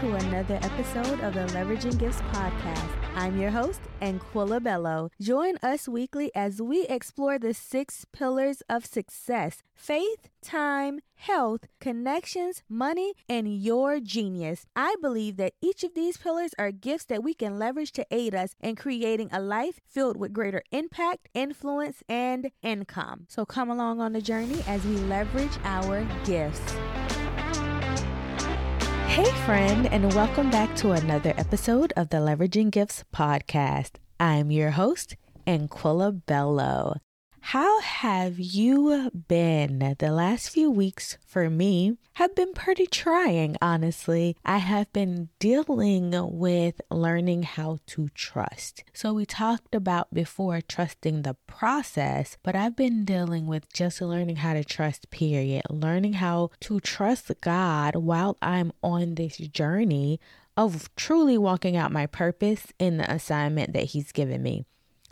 to another episode of the Leveraging Gifts podcast. I'm your host, Anquilla Bellow. Join us weekly as we explore the six pillars of success faith, time, health, connections, money, and your genius. I believe that each of these pillars are gifts that we can leverage to aid us in creating a life filled with greater impact, influence, and income. So come along on the journey as we leverage our gifts. Hey, friend, and welcome back to another episode of the Leveraging Gifts podcast. I'm your host, Anquilla Bellow. How have you been? The last few weeks for me have been pretty trying, honestly. I have been dealing with learning how to trust. So, we talked about before trusting the process, but I've been dealing with just learning how to trust, period. Learning how to trust God while I'm on this journey of truly walking out my purpose in the assignment that He's given me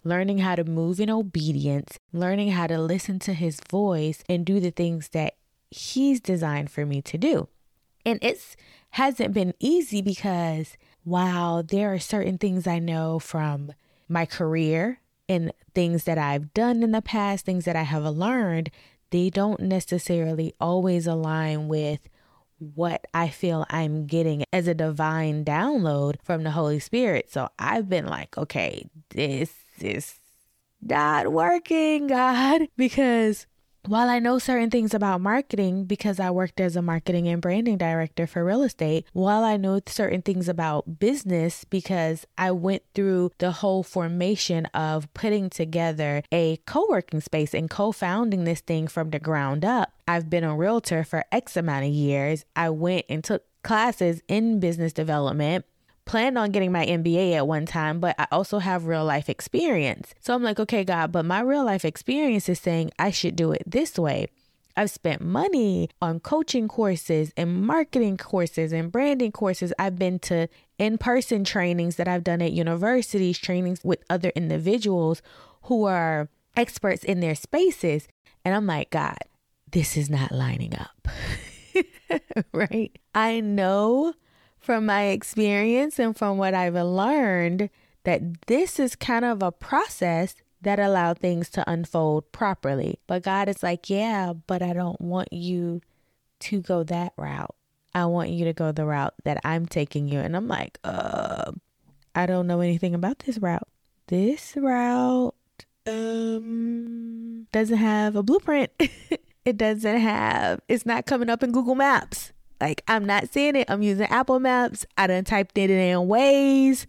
learning how to move in obedience, learning how to listen to his voice and do the things that he's designed for me to do. And it's hasn't been easy because while there are certain things I know from my career and things that I've done in the past, things that I have learned, they don't necessarily always align with what I feel I'm getting as a divine download from the Holy Spirit. So I've been like, okay, this is not working, God, because while I know certain things about marketing because I worked as a marketing and branding director for real estate, while I know certain things about business because I went through the whole formation of putting together a co working space and co founding this thing from the ground up, I've been a realtor for X amount of years. I went and took classes in business development planned on getting my MBA at one time, but I also have real life experience. So I'm like, okay, God, but my real life experience is saying I should do it this way. I've spent money on coaching courses and marketing courses and branding courses. I've been to in person trainings that I've done at universities, trainings with other individuals who are experts in their spaces. And I'm like, God, this is not lining up. right? I know from my experience and from what I've learned that this is kind of a process that allow things to unfold properly. But God is like, yeah, but I don't want you to go that route. I want you to go the route that I'm taking you. And I'm like, uh, I don't know anything about this route. This route um doesn't have a blueprint. it doesn't have it's not coming up in Google Maps. Like I'm not seeing it. I'm using Apple Maps. I done typed it in ways.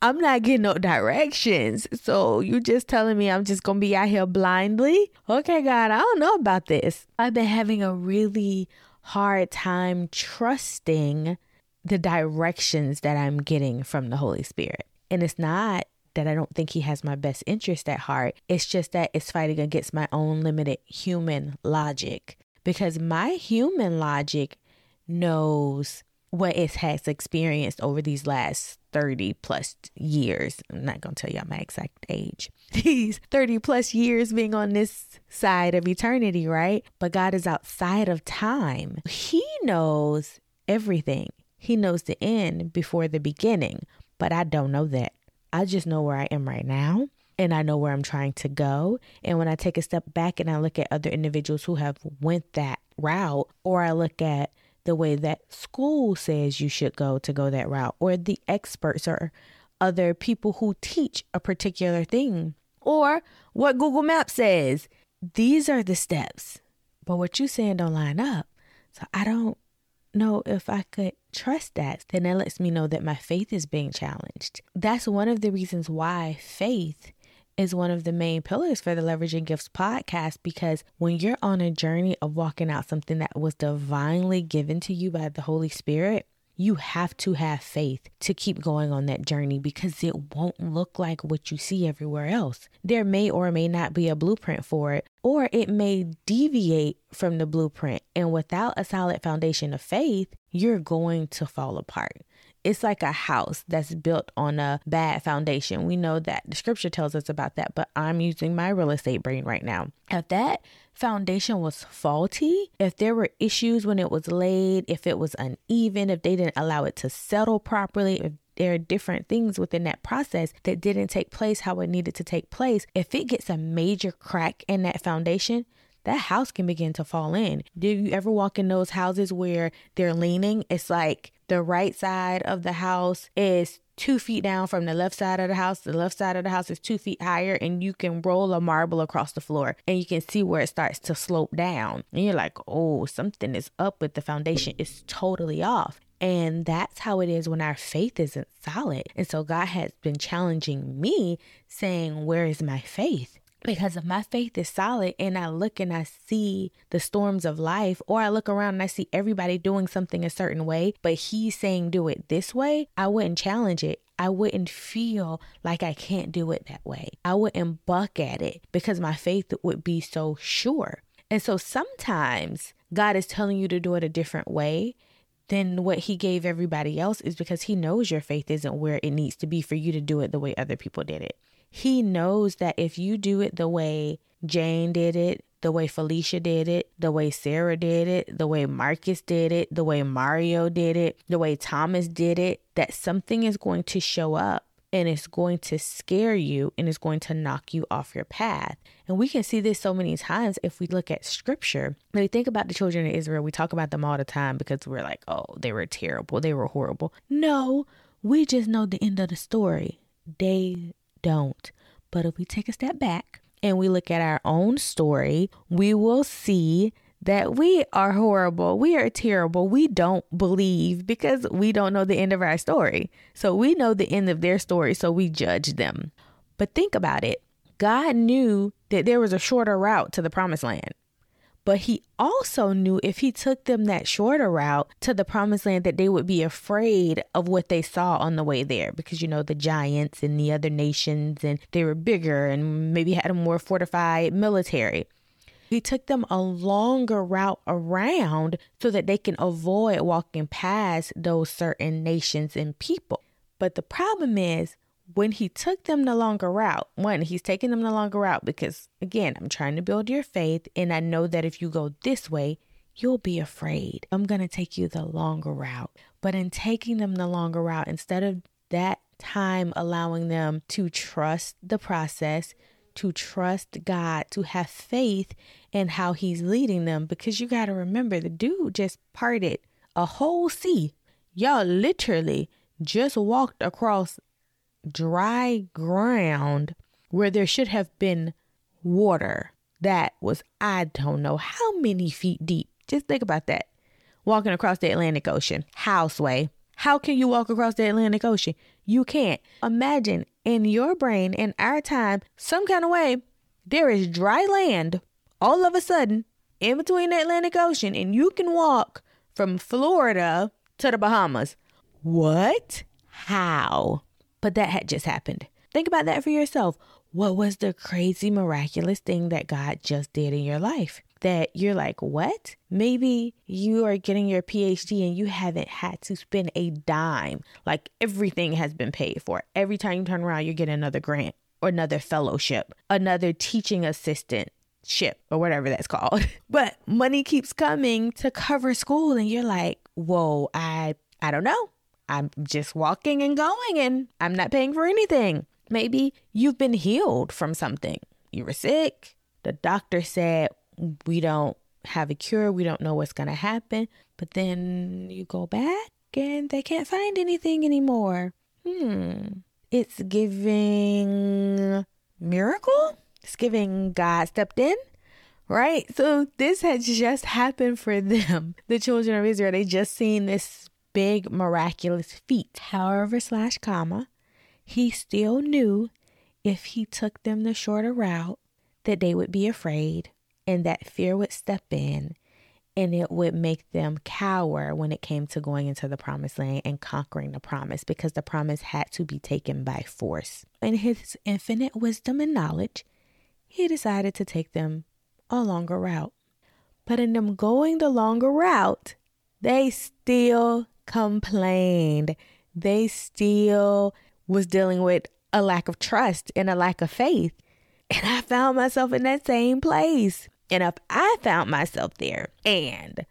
I'm not getting no directions. So you just telling me I'm just gonna be out here blindly? Okay, God, I don't know about this. I've been having a really hard time trusting the directions that I'm getting from the Holy Spirit. And it's not that I don't think he has my best interest at heart. It's just that it's fighting against my own limited human logic. Because my human logic knows what it has experienced over these last 30 plus years. I'm not going to tell y'all my exact age. These 30 plus years being on this side of eternity, right? But God is outside of time. He knows everything. He knows the end before the beginning, but I don't know that. I just know where I am right now and I know where I'm trying to go. And when I take a step back and I look at other individuals who have went that route or I look at the way that school says you should go to go that route, or the experts or other people who teach a particular thing, or what Google Maps says. These are the steps, but what you're saying don't line up. So I don't know if I could trust that. Then that lets me know that my faith is being challenged. That's one of the reasons why faith is one of the main pillars for the Leveraging Gifts podcast because when you're on a journey of walking out something that was divinely given to you by the Holy Spirit, you have to have faith to keep going on that journey because it won't look like what you see everywhere else. There may or may not be a blueprint for it, or it may deviate from the blueprint. And without a solid foundation of faith, you're going to fall apart. It's like a house that's built on a bad foundation. We know that the scripture tells us about that, but I'm using my real estate brain right now. If that foundation was faulty, if there were issues when it was laid, if it was uneven, if they didn't allow it to settle properly, if there are different things within that process that didn't take place how it needed to take place. If it gets a major crack in that foundation, that house can begin to fall in. Do you ever walk in those houses where they're leaning? It's like the right side of the house is two feet down from the left side of the house. The left side of the house is two feet higher, and you can roll a marble across the floor and you can see where it starts to slope down. And you're like, oh, something is up with the foundation. It's totally off. And that's how it is when our faith isn't solid. And so God has been challenging me, saying, Where is my faith? Because if my faith is solid and I look and I see the storms of life, or I look around and I see everybody doing something a certain way, but he's saying do it this way, I wouldn't challenge it. I wouldn't feel like I can't do it that way. I wouldn't buck at it because my faith would be so sure. And so sometimes God is telling you to do it a different way than what he gave everybody else is because he knows your faith isn't where it needs to be for you to do it the way other people did it. He knows that if you do it the way Jane did it, the way Felicia did it, the way Sarah did it, the way Marcus did it, the way Mario did it, the way Thomas did it, that something is going to show up and it's going to scare you and it's going to knock you off your path. And we can see this so many times if we look at scripture. When we think about the children of Israel, we talk about them all the time because we're like, oh, they were terrible, they were horrible. No, we just know the end of the story. They don't. But if we take a step back and we look at our own story, we will see that we are horrible, we are terrible, we don't believe because we don't know the end of our story. So we know the end of their story, so we judge them. But think about it God knew that there was a shorter route to the promised land. But he also knew if he took them that shorter route to the promised land that they would be afraid of what they saw on the way there because you know the giants and the other nations and they were bigger and maybe had a more fortified military. He took them a longer route around so that they can avoid walking past those certain nations and people. But the problem is, when he took them the longer route, one, he's taking them the longer route because, again, I'm trying to build your faith. And I know that if you go this way, you'll be afraid. I'm going to take you the longer route. But in taking them the longer route, instead of that time allowing them to trust the process, to trust God, to have faith in how He's leading them. Because you got to remember, the dude just parted a whole sea. Y'all literally just walked across dry ground where there should have been water that was, I don't know how many feet deep. Just think about that. Walking across the Atlantic Ocean, houseway. How can you walk across the Atlantic Ocean? You can't. Imagine in your brain, in our time, some kind of way, there is dry land all of a sudden in between the Atlantic Ocean, and you can walk from Florida to the Bahamas. What? How? But that had just happened. Think about that for yourself. What was the crazy, miraculous thing that God just did in your life? that you're like, what? Maybe you are getting your PhD and you haven't had to spend a dime. Like everything has been paid for. Every time you turn around, you're getting another grant or another fellowship, another teaching assistant ship or whatever that's called. But money keeps coming to cover school and you're like, "Whoa, I I don't know. I'm just walking and going and I'm not paying for anything." Maybe you've been healed from something. You were sick. The doctor said, we don't have a cure, we don't know what's going to happen. But then you go back and they can't find anything anymore. Hmm. It's giving miracle? It's giving God stepped in, right? So this had just happened for them, the children of Israel. They just seen this big miraculous feat. However, slash comma, he still knew if he took them the shorter route that they would be afraid and that fear would step in and it would make them cower when it came to going into the promised land and conquering the promise because the promise had to be taken by force. In his infinite wisdom and knowledge, he decided to take them a longer route. But in them going the longer route, they still complained. they still was dealing with a lack of trust and a lack of faith. And I found myself in that same place. And if I found myself there and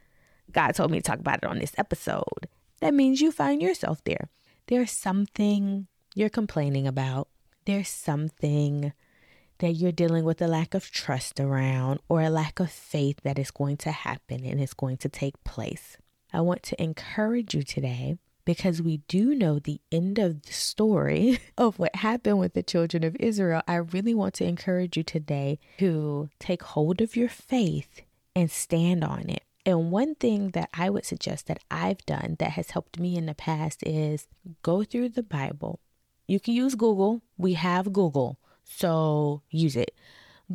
God told me to talk about it on this episode, that means you find yourself there. There's something you're complaining about. There's something that you're dealing with a lack of trust around or a lack of faith that is going to happen and is going to take place. I want to encourage you today because we do know the end of the story of what happened with the children of Israel. I really want to encourage you today to take hold of your faith and stand on it. And one thing that I would suggest that I've done that has helped me in the past is go through the Bible. You can use Google. We have Google, so use it.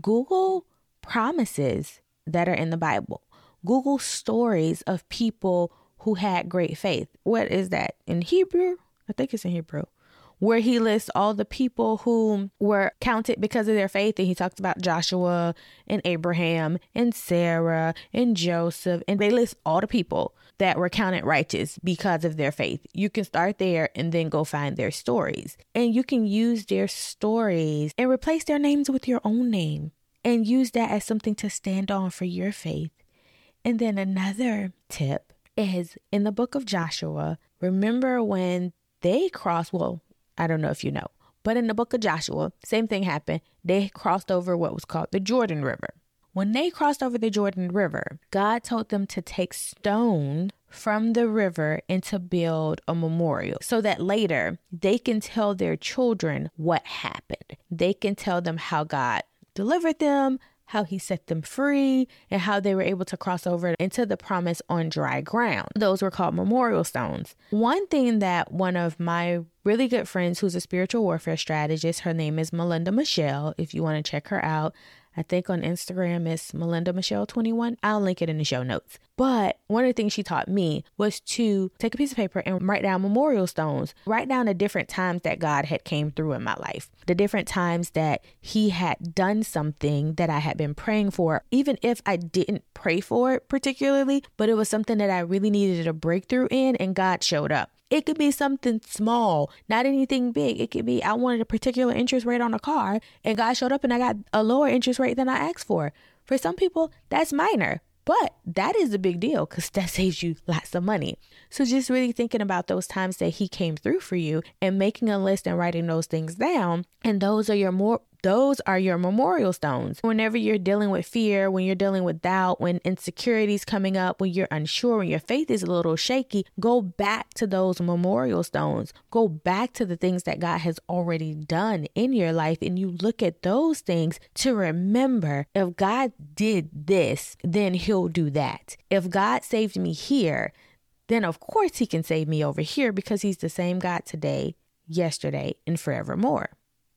Google promises that are in the Bible. Google stories of people who had great faith. What is that in Hebrew? I think it's in Hebrew. Where he lists all the people who were counted because of their faith. And he talks about Joshua and Abraham and Sarah and Joseph. And they list all the people that were counted righteous because of their faith. You can start there and then go find their stories. And you can use their stories and replace their names with your own name and use that as something to stand on for your faith. And then another tip is in the book of Joshua. Remember when they crossed, well, I don't know if you know, but in the book of Joshua, same thing happened. They crossed over what was called the Jordan River. When they crossed over the Jordan River, God told them to take stone from the river and to build a memorial so that later they can tell their children what happened. They can tell them how God delivered them, how he set them free, and how they were able to cross over into the promise on dry ground. Those were called memorial stones. One thing that one of my really good friends, who's a spiritual warfare strategist, her name is Melinda Michelle. If you want to check her out, I think on Instagram it's Melinda Michelle 21. I'll link it in the show notes. But one of the things she taught me was to take a piece of paper and write down memorial stones, write down the different times that God had came through in my life, the different times that he had done something that I had been praying for, even if I didn't pray for it particularly, but it was something that I really needed a breakthrough in and God showed up. It could be something small, not anything big. It could be I wanted a particular interest rate on a car and God showed up and I got a lower interest rate than I asked for. For some people, that's minor, but that is a big deal because that saves you lots of money. So just really thinking about those times that he came through for you and making a list and writing those things down. And those are your more those are your memorial stones. Whenever you're dealing with fear, when you're dealing with doubt, when insecurities coming up, when you're unsure, when your faith is a little shaky, go back to those memorial stones. Go back to the things that God has already done in your life and you look at those things to remember if God did this, then he'll do that. If God saved me here, then of course he can save me over here because he's the same God today, yesterday, and forevermore.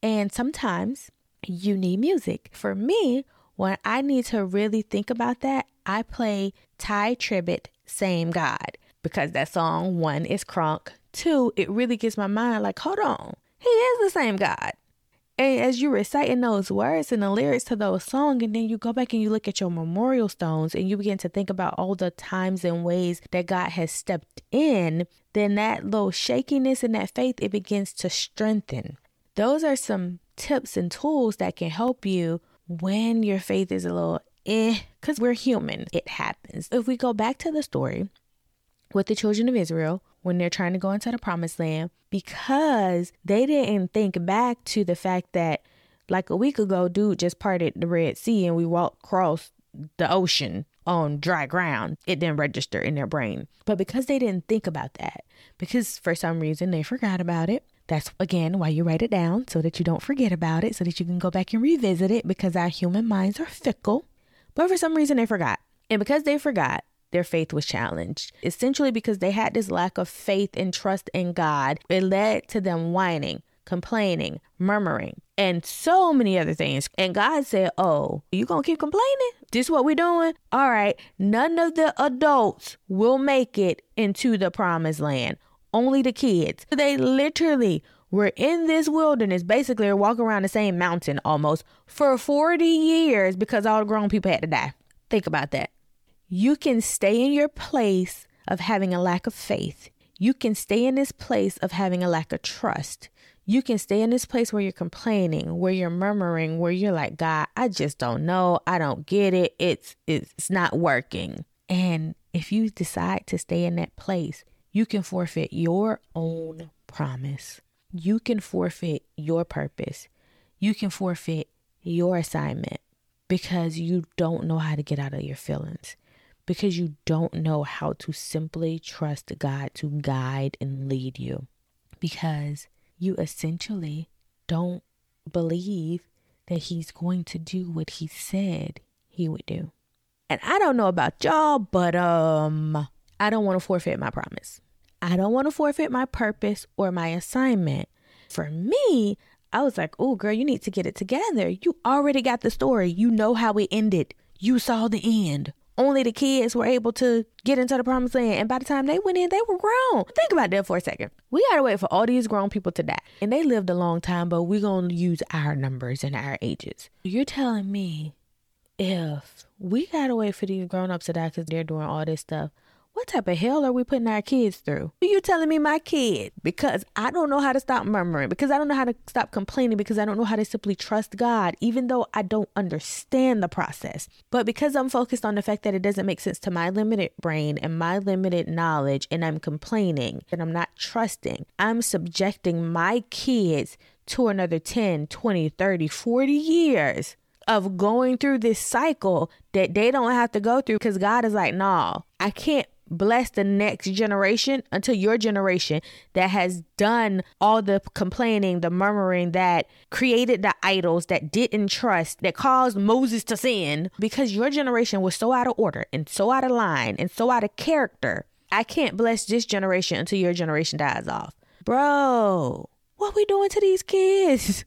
And sometimes you need music. For me, when I need to really think about that, I play Tye Tribbett, Same God, because that song, one, is crunk. Two, it really gets my mind like, hold on, he is the same God. And as you're reciting those words and the lyrics to those songs, and then you go back and you look at your memorial stones and you begin to think about all the times and ways that God has stepped in, then that little shakiness and that faith, it begins to strengthen. Those are some tips and tools that can help you when your faith is a little eh, because we're human. It happens. If we go back to the story with the children of Israel, when they're trying to go into the promised land, because they didn't think back to the fact that, like a week ago, dude just parted the Red Sea and we walked across the ocean on dry ground, it didn't register in their brain. But because they didn't think about that, because for some reason they forgot about it, that's again why you write it down so that you don't forget about it, so that you can go back and revisit it because our human minds are fickle. But for some reason, they forgot. And because they forgot, their faith was challenged. Essentially, because they had this lack of faith and trust in God, it led to them whining, complaining, murmuring, and so many other things. And God said, Oh, you gonna keep complaining? This what we're doing? All right, none of the adults will make it into the promised land only the kids. They literally were in this wilderness, basically, or walking around the same mountain almost for 40 years because all the grown people had to die. Think about that. You can stay in your place of having a lack of faith. You can stay in this place of having a lack of trust. You can stay in this place where you're complaining, where you're murmuring, where you're like, God, I just don't know. I don't get it. It's it's not working. And if you decide to stay in that place, you can forfeit your own promise. You can forfeit your purpose. You can forfeit your assignment because you don't know how to get out of your feelings, because you don't know how to simply trust God to guide and lead you, because you essentially don't believe that He's going to do what He said He would do. And I don't know about y'all, but um, I don't want to forfeit my promise. I don't want to forfeit my purpose or my assignment. For me, I was like, oh, girl, you need to get it together. You already got the story. You know how it ended. You saw the end. Only the kids were able to get into the promised land. And by the time they went in, they were grown. Think about that for a second. We got to wait for all these grown people to die. And they lived a long time, but we're going to use our numbers and our ages. You're telling me if we got to wait for these grown ups to die because they're doing all this stuff, what type of hell are we putting our kids through? Are you telling me my kid? Because I don't know how to stop murmuring, because I don't know how to stop complaining, because I don't know how to simply trust God, even though I don't understand the process. But because I'm focused on the fact that it doesn't make sense to my limited brain and my limited knowledge, and I'm complaining and I'm not trusting, I'm subjecting my kids to another 10, 20, 30, 40 years of going through this cycle that they don't have to go through because God is like, nah, I can't bless the next generation until your generation that has done all the complaining, the murmuring, that created the idols, that didn't trust, that caused Moses to sin because your generation was so out of order and so out of line and so out of character. I can't bless this generation until your generation dies off. Bro, what we doing to these kids?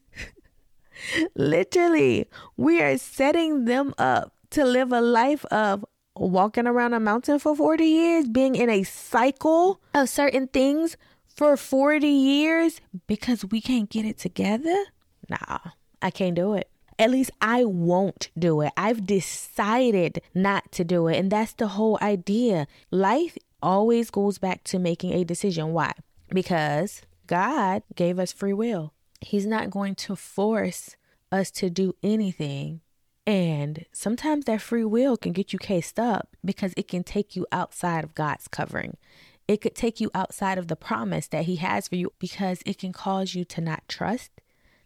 Literally, we are setting them up to live a life of walking around a mountain for 40 years, being in a cycle of certain things for 40 years because we can't get it together? Nah, I can't do it. At least I won't do it. I've decided not to do it. And that's the whole idea. Life always goes back to making a decision. Why? Because God gave us free will. He's not going to force us to do anything and sometimes that free will can get you cased up because it can take you outside of God's covering. It could take you outside of the promise that He has for you because it can cause you to not trust,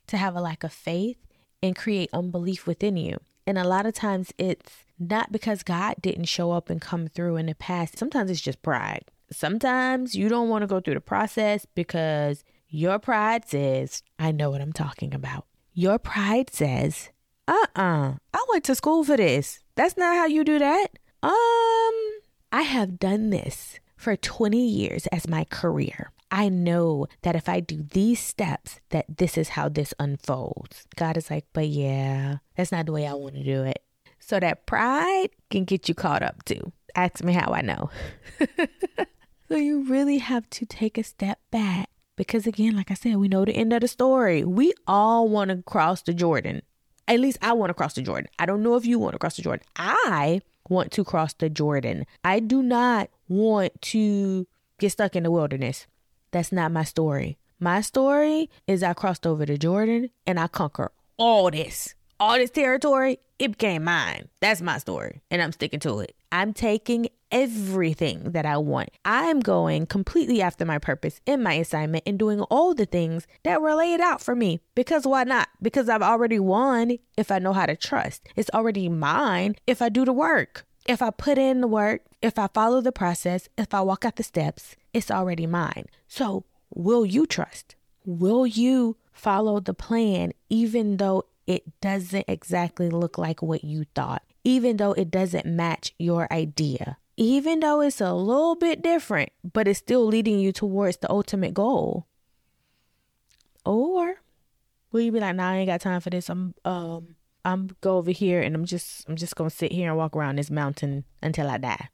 to have a lack of faith, and create unbelief within you. And a lot of times it's not because God didn't show up and come through in the past. Sometimes it's just pride. Sometimes you don't want to go through the process because your pride says, I know what I'm talking about. Your pride says, uh uh I went to school for this. That's not how you do that. Um, I have done this for 20 years as my career. I know that if I do these steps, that this is how this unfolds. God is like, but yeah, that's not the way I want to do it. So that pride can get you caught up too. Ask me how I know. so you really have to take a step back because, again, like I said, we know the end of the story. We all want to cross the Jordan at least I want to cross the Jordan. I don't know if you want to cross the Jordan. I want to cross the Jordan. I do not want to get stuck in the wilderness. That's not my story. My story is I crossed over the Jordan and I conquer all this all this territory, it became mine. That's my story, and I'm sticking to it. I'm taking everything that I want. I'm going completely after my purpose in my assignment and doing all the things that were laid out for me. Because why not? Because I've already won if I know how to trust. It's already mine if I do the work. If I put in the work, if I follow the process, if I walk out the steps, it's already mine. So, will you trust? Will you follow the plan even though it doesn't exactly look like what you thought, even though it doesn't match your idea, even though it's a little bit different, but it's still leading you towards the ultimate goal. Or will you be like, nah, I ain't got time for this. I'm um I'm go over here and I'm just I'm just gonna sit here and walk around this mountain until I die.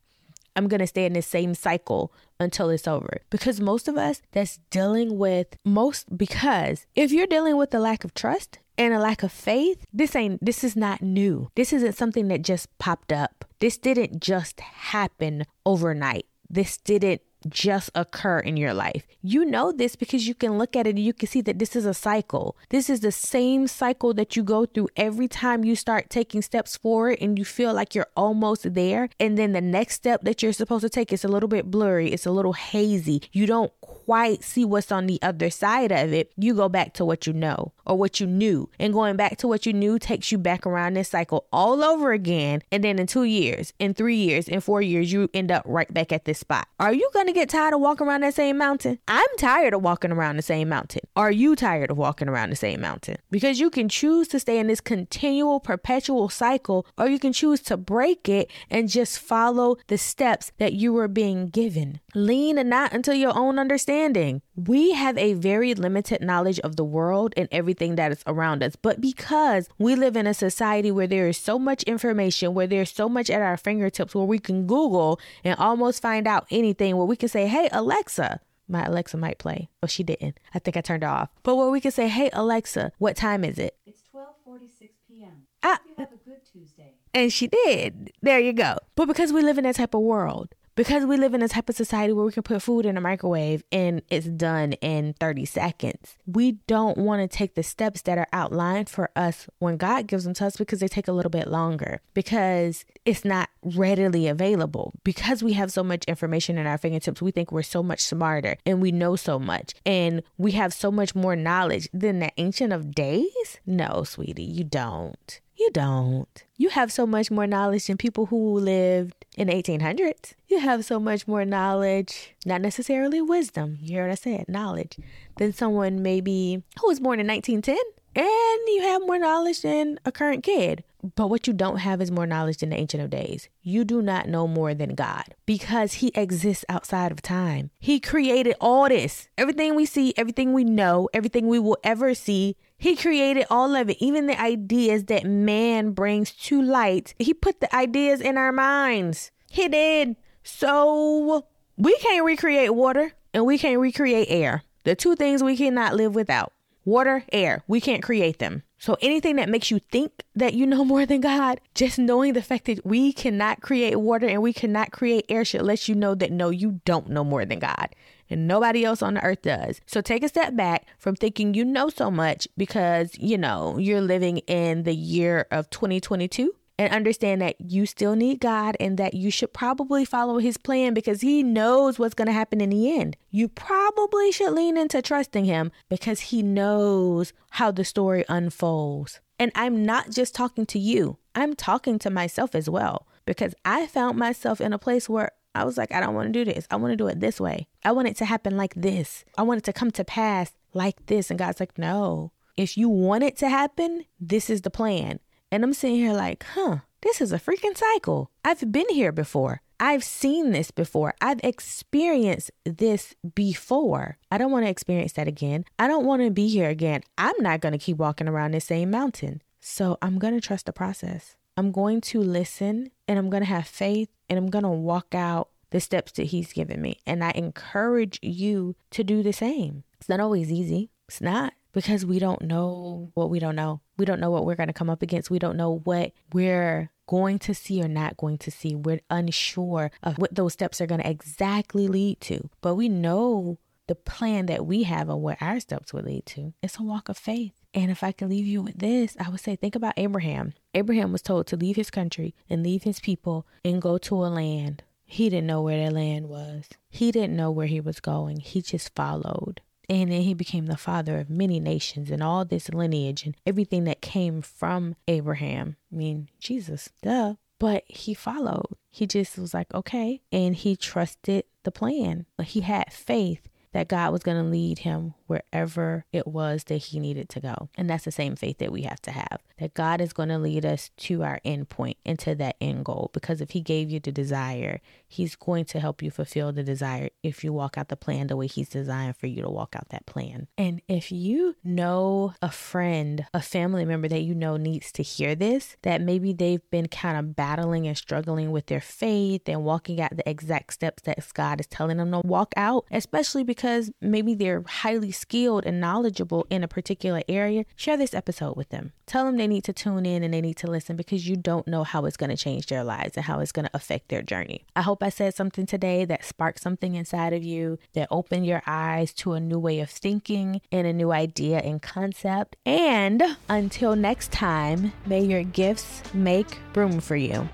I'm going to stay in the same cycle until it's over. Because most of us that's dealing with most because if you're dealing with the lack of trust and a lack of faith, this ain't this is not new. This isn't something that just popped up. This didn't just happen overnight. This didn't just occur in your life. You know this because you can look at it and you can see that this is a cycle. This is the same cycle that you go through every time you start taking steps forward and you feel like you're almost there. And then the next step that you're supposed to take is a little bit blurry, it's a little hazy. You don't quite see what's on the other side of it. You go back to what you know or what you knew. And going back to what you knew takes you back around this cycle all over again. And then in two years, in three years, in four years, you end up right back at this spot. Are you going to get tired of walking around that same mountain? I'm tired of walking around the same mountain. Are you tired of walking around the same mountain? Because you can choose to stay in this continual, perpetual cycle, or you can choose to break it and just follow the steps that you were being given. Lean and not until your own understanding. We have a very limited knowledge of the world and everything that is around us. But because we live in a society where there is so much information, where there's so much at our fingertips, where we can Google and almost find out anything, where we can say, hey, Alexa, my Alexa might play. Oh, she didn't. I think I turned it off. But where we can say, hey, Alexa, what time is it? It's 1246 p.m. Ah. Have a good Tuesday. And she did. There you go. But because we live in that type of world, because we live in a type of society where we can put food in a microwave and it's done in 30 seconds, we don't want to take the steps that are outlined for us when God gives them to us because they take a little bit longer, because it's not readily available. Because we have so much information in our fingertips, we think we're so much smarter and we know so much and we have so much more knowledge than the Ancient of Days. No, sweetie, you don't. You don't. You have so much more knowledge than people who lived in the 1800s. You have so much more knowledge, not necessarily wisdom. You hear what I said? Knowledge. Than someone maybe who was born in 1910. And you have more knowledge than a current kid. But what you don't have is more knowledge than the Ancient of Days. You do not know more than God because He exists outside of time. He created all this. Everything we see, everything we know, everything we will ever see. He created all of it, even the ideas that man brings to light. He put the ideas in our minds. He did. So we can't recreate water and we can't recreate air. The two things we cannot live without water, air. We can't create them. So anything that makes you think that you know more than God, just knowing the fact that we cannot create water and we cannot create air should let you know that no, you don't know more than God. And nobody else on the earth does. So take a step back from thinking you know so much because, you know, you're living in the year of 2022 and understand that you still need God and that you should probably follow his plan because he knows what's going to happen in the end. You probably should lean into trusting him because he knows how the story unfolds. And I'm not just talking to you, I'm talking to myself as well because I found myself in a place where I was like, I don't want to do this. I want to do it this way. I want it to happen like this. I want it to come to pass like this. And God's like, no. If you want it to happen, this is the plan. And I'm sitting here like, huh, this is a freaking cycle. I've been here before. I've seen this before. I've experienced this before. I don't want to experience that again. I don't want to be here again. I'm not going to keep walking around this same mountain. So I'm going to trust the process. I'm going to listen and I'm going to have faith and I'm going to walk out the steps that He's given me. And I encourage you to do the same. It's not always easy. It's not because we don't know what we don't know. We don't know what we're going to come up against. We don't know what we're going to see or not going to see. We're unsure of what those steps are going to exactly lead to. But we know the plan that we have of what our steps will lead to. It's a walk of faith. And if I can leave you with this, I would say think about Abraham. Abraham was told to leave his country and leave his people and go to a land. He didn't know where that land was. He didn't know where he was going. He just followed. And then he became the father of many nations and all this lineage and everything that came from Abraham. I mean, Jesus, duh. But he followed. He just was like, okay. And he trusted the plan. He had faith that God was going to lead him wherever it was that he needed to go. And that's the same faith that we have to have that God is going to lead us to our end point and to that end goal. Because if he gave you the desire, he's going to help you fulfill the desire if you walk out the plan the way he's designed for you to walk out that plan. And if you know a friend, a family member that you know needs to hear this, that maybe they've been kind of battling and struggling with their faith and walking out the exact steps that God is telling them to walk out, especially because maybe they're highly skilled and knowledgeable in a particular area, share this episode with them. Tell them they need to tune in and they need to listen because you don't know how it's going to change their lives and how it's going to affect their journey. I hope I said something today that sparked something inside of you, that opened your eyes to a new way of thinking and a new idea and concept. And until next time, may your gifts make room for you.